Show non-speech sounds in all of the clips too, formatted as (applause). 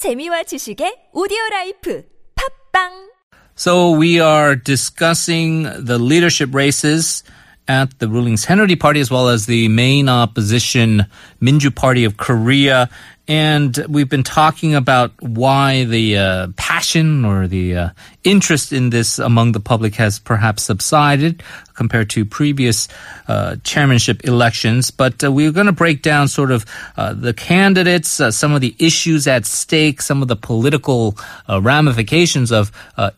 재미와 지식의 오디오 라이프 팝빵 So we are discussing the leadership races at the ruling Saenuri Party as well as the main opposition Minju Party of Korea. and we've been talking about why the uh, passion or the uh, interest in this among the public has perhaps subsided compared to previous uh, chairmanship elections. But uh, we're going to break down sort of uh, the candidates, uh, some of the issues at stake, some of the political ramifications of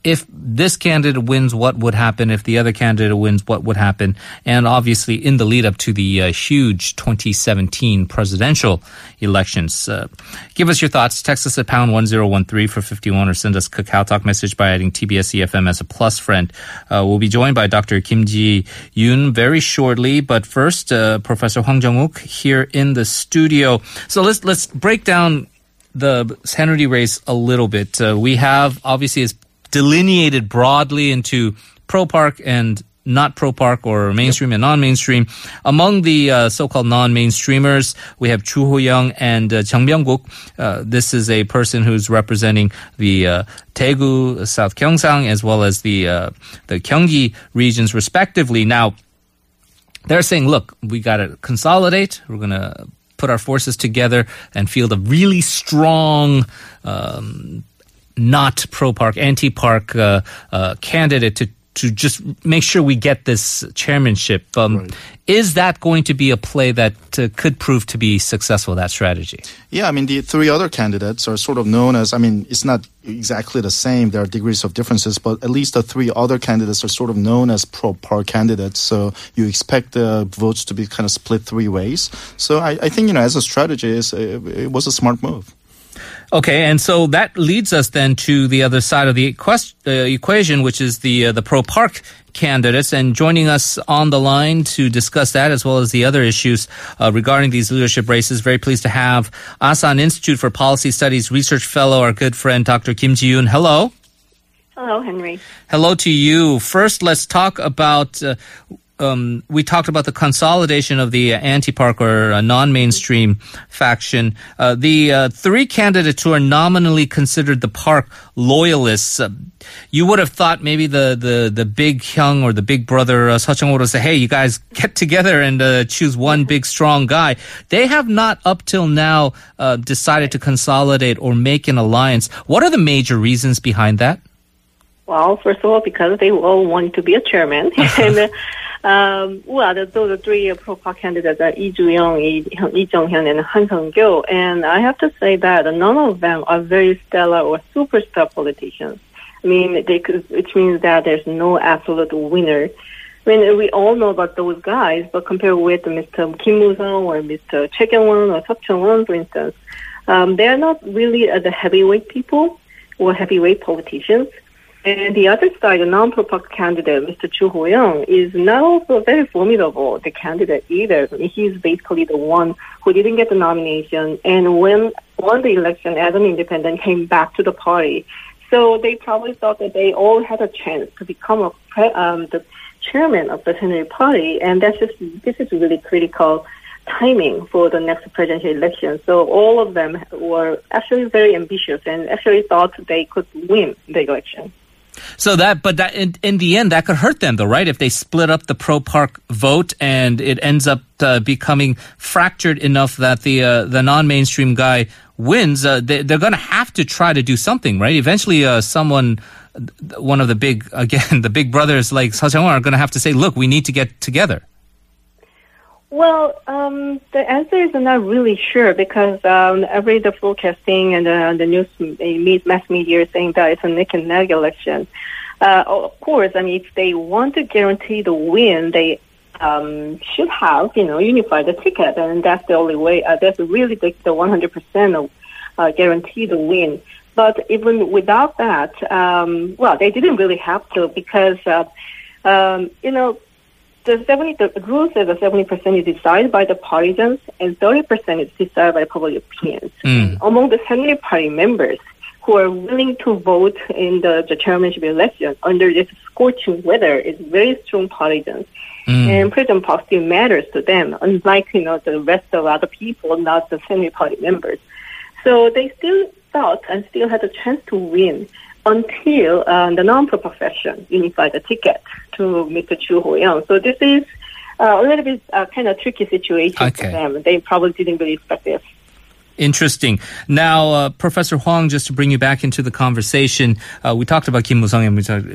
if this candidate wins, what would happen? If the other candidate wins, what would happen? And obviously, in the lead up to the huge 2017 presidential elections. Uh, give us your thoughts. Text us at pound 1013 for 51 or send us a Kakao Talk message by adding TBS EFM as a plus friend. Uh, we'll be joined by Dr. Kim Ji Yoon very shortly, but first, uh, Professor Hwang Jung-wook here in the studio. So let's let's break down the Saenuri race a little bit. Uh, we have obviously it's delineated broadly into pro park and not pro park or mainstream and non-mainstream. Among the uh, so-called non-mainstreamers, we have Chu Ho-young and uh, Jang Byung-guk. Uh, this is a person who's representing the uh, Daegu, South Gyeongsang, as well as the uh, the Gyeonggi regions, respectively. Now, they're saying, look, we got to consolidate. We're going to put our forces together and field a really strong. Um, not pro park, anti park uh, uh, candidate to to just make sure we get this chairmanship. Um, Right. Is that going to be a play that uh, could prove to be successful? That strategy. Yeah, I mean, the three other candidates are sort of known as, I mean, it's not exactly the same. There are degrees of differences, but at least the three other candidates are sort of known as pro par candidates. So you expect the votes to be kind of split three ways. So I, I think, you know, as a strategy, it, it was a smart move. Okay, and so that leads us then to the other side of the uh, equation, which is the uh, the pro park candidates. And joining us on the line to discuss that as well as the other issues uh, regarding these leadership races, very pleased to have Asan Institute for Policy Studies research fellow, our good friend Dr. Kim Ji Yoon. Hello. Hello, Henry. Hello to you. First, let's talk about. Uh, um, we talked about the consolidation of the anti-park or uh, non-mainstream faction. Uh, the uh, three candidates who are nominally considered the park loyalists. Uh, you would have thought maybe the the the big Hyung or the big brother uh, Seo would have said, "Hey, you guys get together and uh, choose one big strong guy." They have not up till now uh, decided to consolidate or make an alliance. What are the major reasons behind that? Well, first of all, because they all want to be a chairman. (laughs) and, um, well, the, those are three uh, pro-park candidates are Lee Ju-young, Lee Lee Jong-hyun, and Han Sung-kyo. And I have to say that none of them are very stellar or superstar politicians. I mean, they could, which means that there's no absolute winner. I mean, we all know about those guys, but compared with Mr. Kim Moo-sung or Mr. Choi Kyung-hwan or Seo Chung-won, for instance, um, they're not really uh, the heavyweight people or heavyweight politicians. And the other side, the non-pro-park candidate, Mr. Chu Ho-young, is not also very formidable, the candidate either. He's basically the one who didn't get the nomination and when won the election as an independent came back to the party. So they probably thought that they all had a chance to become a pre- um, the chairman of the Saenuri party, and that's just this is really critical timing for the next presidential election. So all of them were actually very ambitious and actually thought they could win the election. So that, but that in, in the end, that could hurt them, though, right? If they split up the pro park vote and it ends up uh, becoming fractured enough that the uh, the non mainstream guy wins, uh, they, they're going to have to try to do something, right? Eventually, uh, someone, one of the big, (laughs) again, the big brothers like Seo are going to have to say, "Look, we need to get together." Well, um, the answer is I'm not really sure because um, every the forecasting and uh, the news uh, mass media saying that it's a neck and neck election. Uh, of course, I mean, if they want to guarantee the win, they um, should have, you know, unified the ticket, and that's the only way. Uh, that's really the, the 100% of uh, guarantee the win. But even without that, um, well, they didn't really have to because, uh, um, you know, the 70, the rule says that 70% is decided by the partisans and 30% is decided by public opinions. Mm. Among the Saenuri party members who are willing to vote in the, the chairmanship election under this scorching weather is very strong partisans. And President Park still matters to them, unlike, you know, the rest of other people, not the Saenuri party members. So they still thought and still had a chance to win until uh, the non-proper faction unified the ticket to Mr. Chu Ho-young. So this is uh, a little bit uh, kind of tricky situation Okay. for them. They probably didn't really expect this. Interesting. Now, uh, Professor Hwang, just to bring you back into the conversation, uh, we talked about Kim Moo-sung, and we talked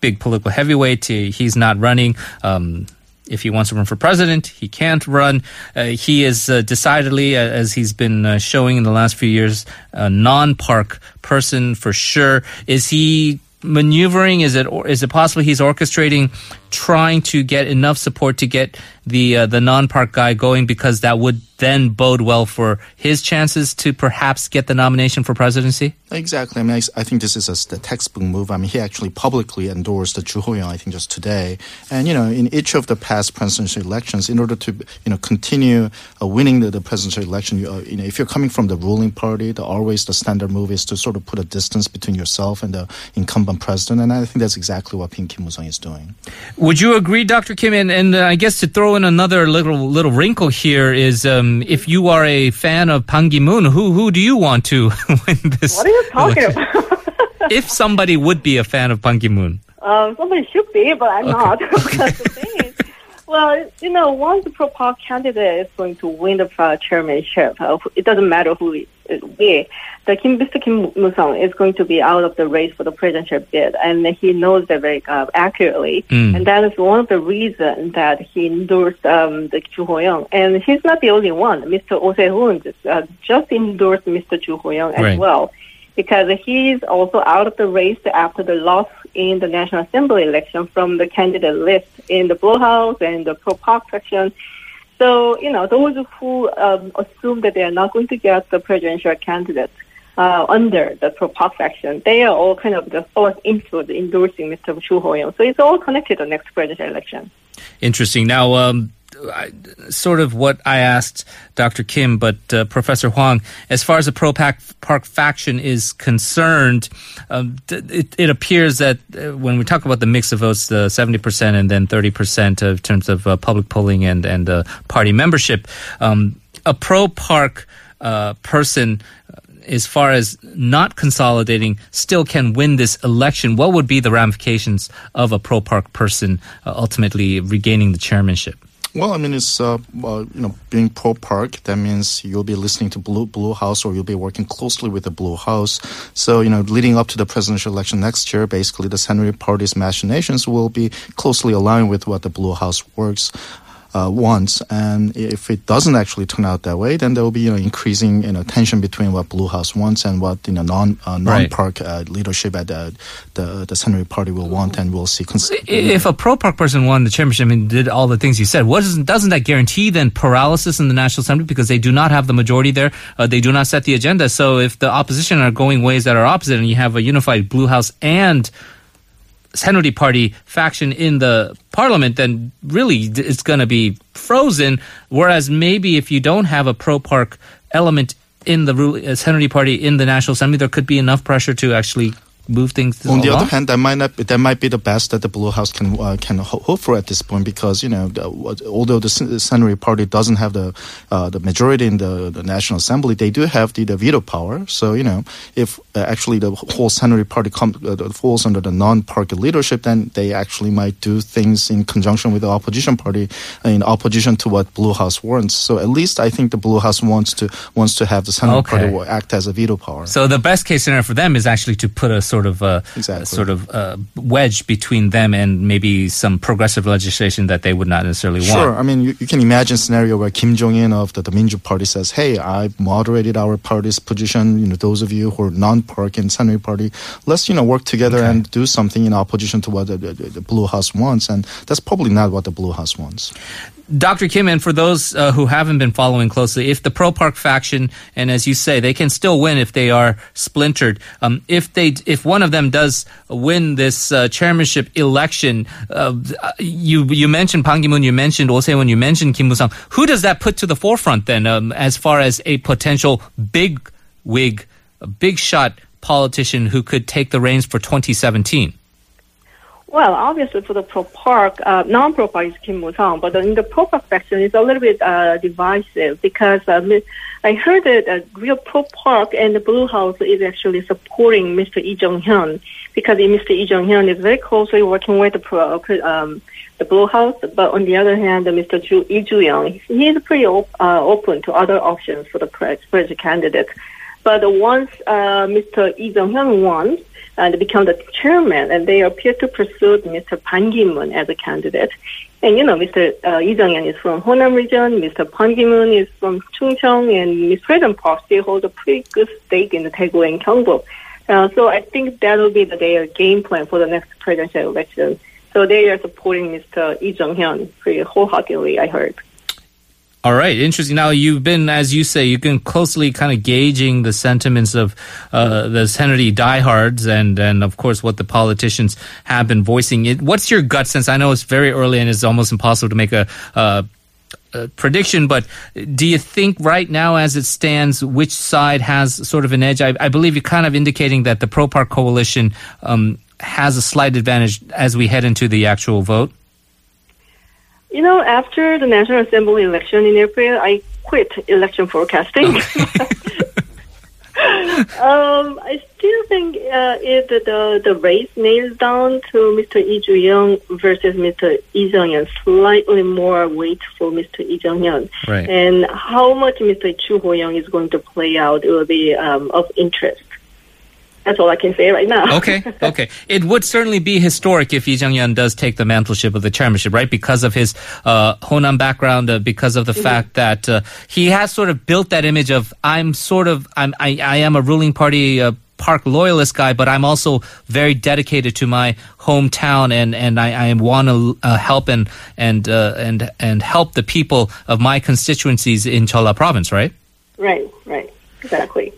big political heavyweight. He's not running. Um, if he wants to run for president, he can't run. Uh, he is uh, decidedly, uh, as he's been uh, showing in the last few years, a non-park person for sure. Is he maneuvering? Is it or is it possible he's orchestrating, trying to get enough support to get the uh, the non-park guy going because that would then bode well for his chances to perhaps get the nomination for presidency? Exactly. I mean, I think this is a, textbook move. I mean, he actually publicly endorsed the Ho-young, I think, just today. And, you know, in each of the past presidential elections, in order to, you know, continue uh, winning the, the presidential election, you, uh, you know, if you're coming from the ruling party, the always the standard move is to sort of put a distance between yourself and the incumbent president. And I think that's exactly what Pim Kim Moo-sung is doing. Would you agree, Dr. Kim? And, and uh, I guess to throw in another little little wrinkle here is, um, if you are a fan of Ban Ki-moon, who who do you want to (laughs) win this? What are you talking election? about? If somebody would be a fan of Ban Ki-moon, Um, somebody should be, but I'm not. (laughs) because the (laughs) thing is, well, you know, once the pro-park candidate is going to win the uh, chairmanship, uh, it doesn't matter who it be. The Kim, Mr. Kim Moo-sung is going to be out of the race for the presidential bid, and he knows that very uh, accurately. Mm. And that is one of the reasons that he endorsed um, the Chu Ho-young. And he's not the only one. Mr. Oh Se-hoon just, uh, just endorsed Mr. Chu Ho-young as Right. well because he's also out of the race after the loss in the National Assembly election from the candidate list in the Blue House and the Pro Park section. So, you know, those who um, assume that they are not going to get the presidential candidate uh, under the Pro Park faction, they are all kind of the first into the endorsing Mr. Chu Ho-young. So it's all connected to the next presidential election. Interesting. Now, um, I, sort of what I asked Dr. Kim, but uh, Professor Hwang, as far as the pro park, faction is concerned, um, it, it appears that uh, when we talk about the mix of votes, the 70% and then 30% of terms of uh, public polling and, and uh, party membership, um, a pro park uh, person uh, as far as not consolidating, still can win this election. What would be the ramifications of a pro park person uh, ultimately regaining the chairmanship? Well, I mean, it's uh, you know being pro park. That means you'll be listening to Blue Blue House, or you'll be working closely with the Blue House. So you know, leading up to the presidential election next year, basically the Saenuri Party's machinations will be closely aligned with what the Blue House works. Uh, wants and if it doesn't actually turn out that way, then there will be you know increasing you know tension between what Blue House wants and what you know non uh, non park uh, leadership at the the the Saenuri Party will want, and we'll see. Cons- If a pro park person won the championship and did all the things you said, what doesn't, doesn't that guarantee then paralysis in the National Assembly because they do not have the majority there? Uh, they do not set the agenda. So if the opposition are going ways that are opposite and you have a unified Blue House and Saenuri Party faction in the parliament, then really it's going to be frozen. Whereas maybe if you don't have a pro park element in the uh, Party in the National Assembly, there could be enough pressure to actually move things On the along. other hand, that might not be, that might be the best that the Blue House can uh, can hope for at this point because you know the, although the Sen- the Saenuri Party doesn't have the uh, the majority in the, the National Assembly, they do have the, the veto power. So you know if uh, actually the whole Saenuri Party com- uh, falls under the non-party leadership, then they actually might do things in conjunction with the opposition party uh, in opposition to what Blue House wants. So at least I think the Blue House wants to wants to have the Saenuri Okay. Party act as a veto power. So the best case scenario for them is actually to put a sort of uh, Exactly. sort of uh, wedge between them and maybe some progressive legislation that they would not necessarily Sure. want. I mean, you, you can imagine a scenario where Kim Jong In of the, the Minju Party says, "Hey, I've moderated our party's position. You know, those of you who are non-park and Saenuri Party, let's you know work together and do something in opposition to what the, the, the Blue House wants." And that's probably not what the Blue House wants. Dr. Kim, and for those uh, who haven't been following closely, if the pro park faction, and as you say, they can still win if they are splintered. Um, if they, if one of them does win this uh, chairmanship election, uh, you you mentioned Ban Ki-moon, you mentioned Oh Se-hoon, you mentioned Kim Moo-sung. Who does that put to the forefront then, um, as far as a potential big wig, a big shot politician who could take the reins for 2017? Well, obviously for the pro park, uh, non-pro park is Kim Moo-sung, but in the pro park section, it's a little bit uh, divisive because uh, I heard that uh, real pro park and the Blue House is actually supporting Mr. Lee Jong-hyun because Mr. Lee Jong-hyun is very closely working with the um, the Blue House, but on the other hand, Mr. Ju, Lee Ju-young, he is pretty op- uh, open to other options for the pres- president candidate. But once uh, Mr. Lee Jong-hyun won, and become the chairman, and they appear to pursue Mr. Ban Ki-moon as a candidate. And you know, Mr. Uh, Lee Jong-hyun is from Honam region, Mr. Ban Ki-moon is from Chungcheong, and Ms. President Park still holds a pretty good stake in the Daegu and Gyeongbuk. Uh, so I think that will be the, their game plan for the next presidential election. So they are supporting Mr. Lee Jong-hyun pretty wholeheartedly, I heard. All right, interesting. Now you've been, as you say, you've been closely kind of gauging the sentiments of uh, the Hannity diehards, and and of course what the politicians have been voicing. It. What's your gut sense? I know it's very early and it's almost impossible to make a. Uh, a prediction, but do you think right now, as it stands, which side has sort of an edge? I, I believe you're kind of indicating that the pro park coalition um, has a slight advantage as we head into the actual vote. You know, after the National Assembly election in April, I quit election forecasting. (laughs) um, I still think uh, if the the race nails down to Mr. Lee Ju-young versus Mr. Lee Jong-hyun, slightly more weight for Mr. Lee Jong-hyun. Right. And how much Mr. Chu Ho-young is going to play out will be um, of interest. That's all I can say right now. okay, (laughs) okay. It would certainly be historic if Lee Jong-hyun does take the mantleship of the chairmanship, right? Because of his uh, Honam background, uh, because of the fact that uh, he has sort of built that image of I'm sort of I'm I, I am a ruling party. Uh, Park loyalist guy, but I'm also very dedicated to my hometown, and, and I, I want to uh, help and and uh, and and help the people of my constituencies in Cholla Province, right? Right, right, exactly.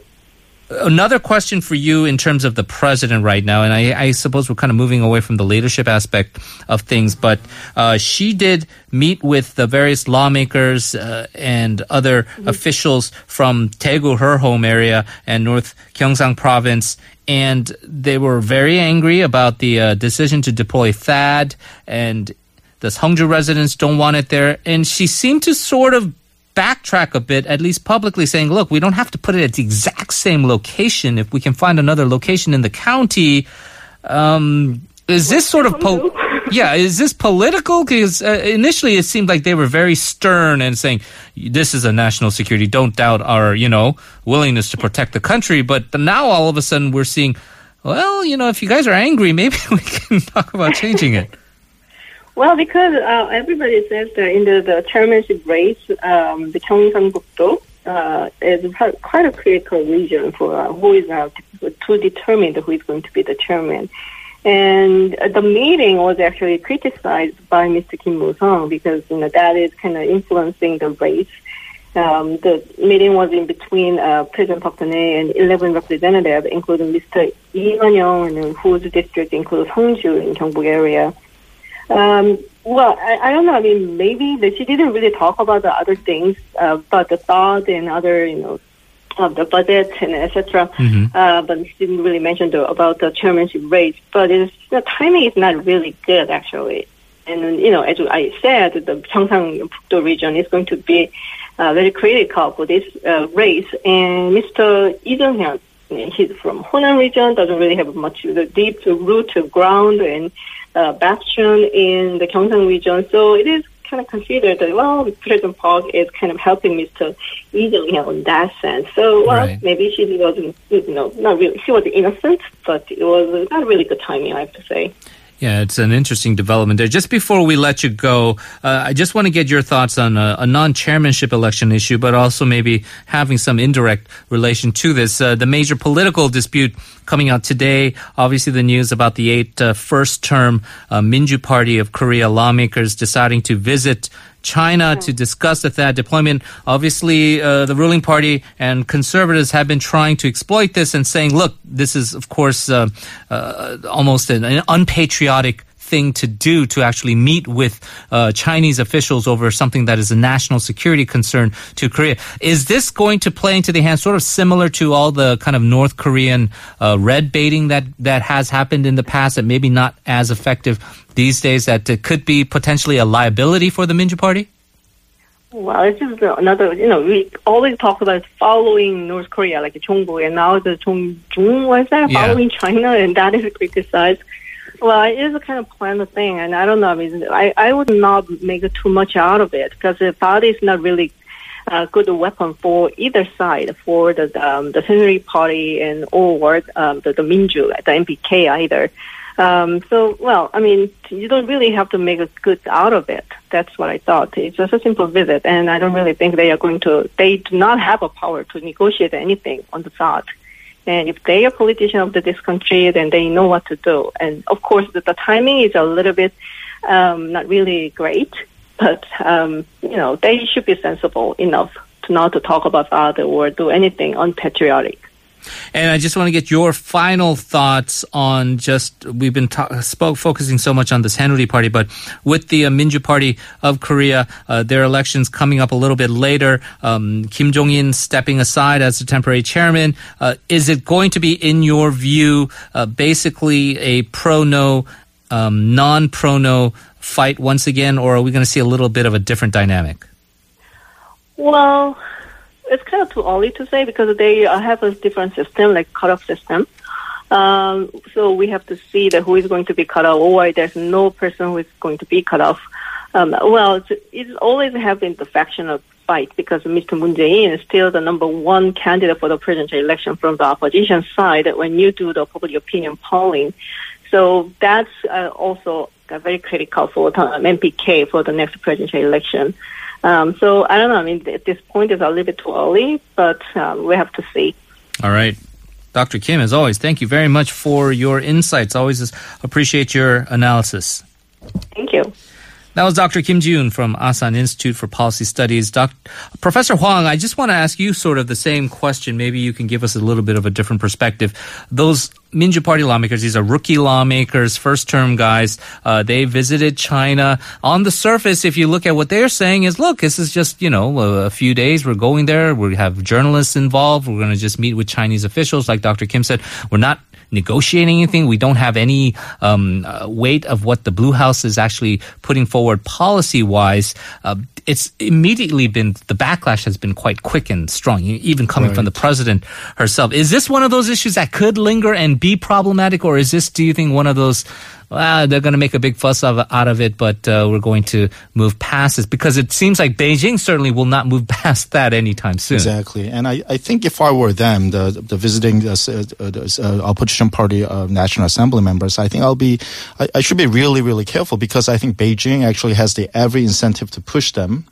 Another question for you in terms of the president right now, and I, I suppose we're kind of moving away from the leadership aspect of things, but uh, she did meet with the various lawmakers uh, and other officials from Daegu, her home area, and North Gyeongsang province. And they were very angry about the uh, decision to deploy THAAD, and the Seongju residents don't want it there. And she seemed to sort of backtrack a bit, at least publicly, saying, look, we don't have to put it at the exact same location. If we can find another location in the county, um, is this sort of po- yeah is this political? Because uh, initially it seemed like they were very stern and saying this is a national security. Don't doubt our you know willingness to protect the country. But now all of a sudden we're seeing well you know if you guys are angry (laughs) maybe we can talk about changing it Well, because uh, everybody says that in the, the chairmanship race, um, the Gyeongsangbuk-do uh, is quite a critical region for uh, who is uh, to determine who is going to be the chairman. And uh, the meeting was actually criticized by Mr. Kim Moo-sung because you know that is kind of influencing the race. Um, the meeting was in between uh, President Park Geun-hye and 11 representatives, including Mr. Lee Wan-young, whose district includes Seongju in Gyeongbuk area. Um, well, I, I don't know. I mean, maybe that she didn't really talk about the other things, uh, about the THAAD and other, you know, of the budget and etc. Uh, but she didn't really mention the, about the chairmanship race. But it's, the timing is not really good, actually. And you know, as I said, the Gyeongsang-Bukdo region is going to be uh, very critical for this uh, race. And Mr. Lee he's from Honam region, doesn't really have much the deep root ground and uh, bastion in the Gyeongsang region. So it is kind of considered that, well, President Park is kind of helping Mr. Lee Jong-hyun in that sense. So, well, Right. maybe she wasn't, you know, not really, she was innocent, but it was not really good timing, I have to say. Yeah, it's an interesting development there. Just before we let you go, uh, I just want to get your thoughts on a, a non-chairmanship election issue, but also maybe having some indirect relation to this. Uh, the major political dispute coming out today, obviously the news about the eight uh, first-term uh, Minju Party of Korea lawmakers deciding to visit China to discuss the THAAD deployment. Obviously, uh, the ruling party and conservatives have been trying to exploit this and saying, look, this is, of course, uh, uh, almost an, an unpatriotic thing to do to actually meet with uh, Chinese officials over something that is a national security concern to Korea. Is this going to play into the hands, sort of similar to all the kind of North Korean uh, red baiting that that has happened in the past, that maybe not as effective these days, that it could be potentially a liability for the Minju Party? Well, it's just another, you know, we always talk about following North Korea, like Chongbu, and now the Chongqing, was that? Yeah. Following China, and that is criticized. Well, it is a kind of planned thing, and I don't know, I mean, I, I would not make too much out of it, because the party is not really a good weapon for either side, for the um, the Saenuri Party and or um, the, the Minju, the MPK either. Um, so, well, I mean, you don't really have to make a good out of it. That's what I thought. It's just a simple visit, and I don't really think they are going to. They do not have a power to negotiate anything on the side. And if they are politician of this country, then they know what to do. And of course, the, the timing is a little bit um, not really great, but um, you know they should be sensible enough to not to talk about that or do anything unpatriotic. And I just want to get your final thoughts on just we've been spoke focusing so much on this Saenuri Party, but with the uh, Minju Party of Korea, uh, their elections coming up a little bit later. Um, Kim Jong In stepping aside as the temporary chairman. Uh, is it going to be, in your view, uh, basically a pro no, um, non pro no fight once again, or are we going to see a little bit of a different dynamic? Well, it's kind of too early to say because they have a different system, like cutoff system. Um, so we have to see that who is going to be cut off, or there's no person who is going to be cut off. Um, well, it's, it's always having the factional fight because Mr. Moon Jae-in is still the number one candidate for the presidential election from the opposition side when you do the public opinion polling. So that's uh, also very critical for the MPK for the next presidential election. Um, so I don't know. I mean, at this point, it's a little bit too early, but um, we have to see. All right. Dr. Kim, as always, thank you very much for your insights. Always appreciate your analysis. Thank. That was Dr. Kim Ji-yoon from Asan Institute for Policy Studies. Doc- Professor Hwang, I just want to ask you sort of the same question. Maybe you can give us a little bit of a different perspective. Those Minju Party lawmakers, these are rookie lawmakers, first term guys. Uh, they visited China. On the surface, if you look at what they're saying is, look, this is just, you know, a, a few days. We're going there. We have journalists involved. We're going to just meet with Chinese officials. Like Dr. Kim said, we're not negotiating anything. We don't have any um, uh, weight of what the Blue House is actually putting forward policy wise. Uh, it's immediately been the backlash has been quite quick and strong, even coming from the president herself. Is this one of those issues that could linger and be problematic, or is this, do you think, one of those? Well, they're going to make a big fuss of, out of it, but uh, we're going to move past this because it seems like Beijing certainly will not move (laughs) past that anytime soon. Exactly, and I, I think if I were them, the the visiting uh, uh, the, uh, opposition party uh, national assembly members, I think I'll be, I, I should be really really careful because I think Beijing actually has the every incentive to push them.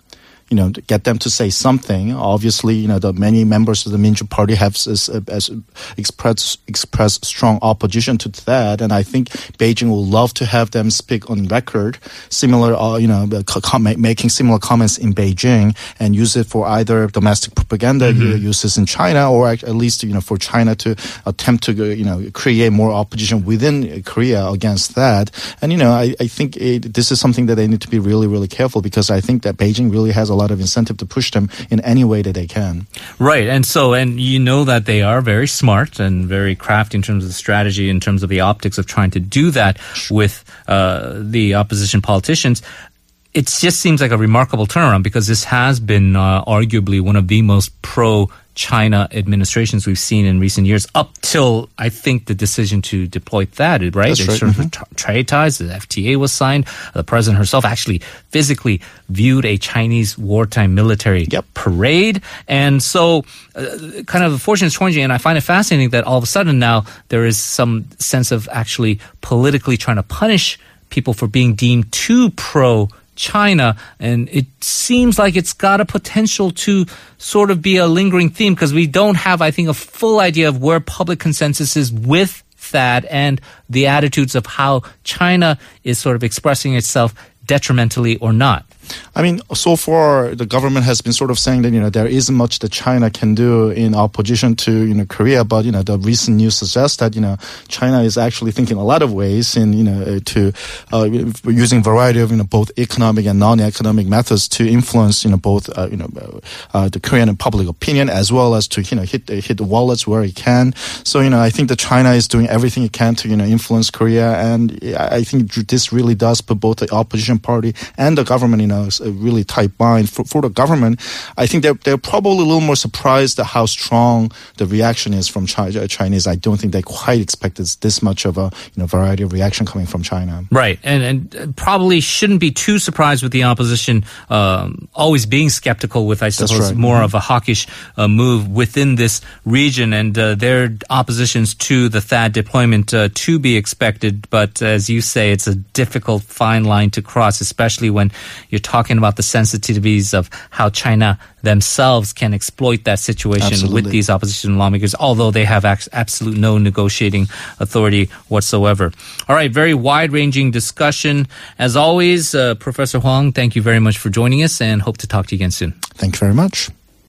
You know, to get them to say something. Obviously, you know, the many members of the Minju Party have as expressed expressed strong opposition to that, and I think Beijing will love to have them speak on record, similar, uh, you know, co- making similar comments in Beijing and use it for either domestic propaganda uh, uses in China or at least, you know, for China to attempt to, uh, you know, create more opposition within uh, Korea against that. And, you know, I, I think it, this is something that they need to be really, really careful because I think that Beijing really has a lot of incentive to push them in any way that they can. Right. And so, and you know that they are very smart and very crafty in terms of the strategy, in terms of the optics of trying to do that with uh, the opposition politicians. It just seems like a remarkable turnaround because this has been uh, arguably one of the most pro China administrations we've seen in recent years, up till I think the decision to deploy THAAD, right? That's They right. sort of tra- trade ties, the FTA was signed. The president herself actually physically viewed a Chinese wartime military Yep. parade. And so, uh, kind of a fortune is changing. And I find it fascinating that all of a sudden now there is some sense of actually politically trying to punish people for being deemed too pro China. And it seems like it's got a potential to sort of be a lingering theme because we don't have, I think, a full idea of where public consensus is with that and the attitudes of how China is sort of expressing itself detrimentally or not. I mean, so far the government has been sort of saying that you know there isn't much that China can do in opposition to you know Korea, but you know the recent news suggests that you know China is actually thinking a lot of ways in you know to uh, using variety of you know both economic and non-economic methods to influence you know both uh, you know uh, the Korean public opinion as well as to you know hit hit the wallets where it can. So you know I think that China is doing everything it can to you know influence Korea, and I think this really does put both the opposition party and the government in a, a really tight bind. For, for the government, I think they're they're probably a little more surprised at how strong the reaction is from China, Chinese. I don't think they quite expected this much of a you know variety of reaction coming from China. Right, and and probably shouldn't be too surprised with the opposition um, always being skeptical with I suppose right. more mm-hmm. of a hawkish uh, move within this region and uh, their oppositions to the THAAD deployment uh, to be expected. But as you say, it's a difficult fine line to cross, especially when you're talking about the sensitivities of how China themselves can exploit that situation Absolutely. with these opposition lawmakers, although they have ac- absolute no negotiating authority whatsoever. All right, very wide ranging discussion. As always, uh, Professor Hwang, thank you very much for joining us and hope to talk to you again soon. Thank you very much.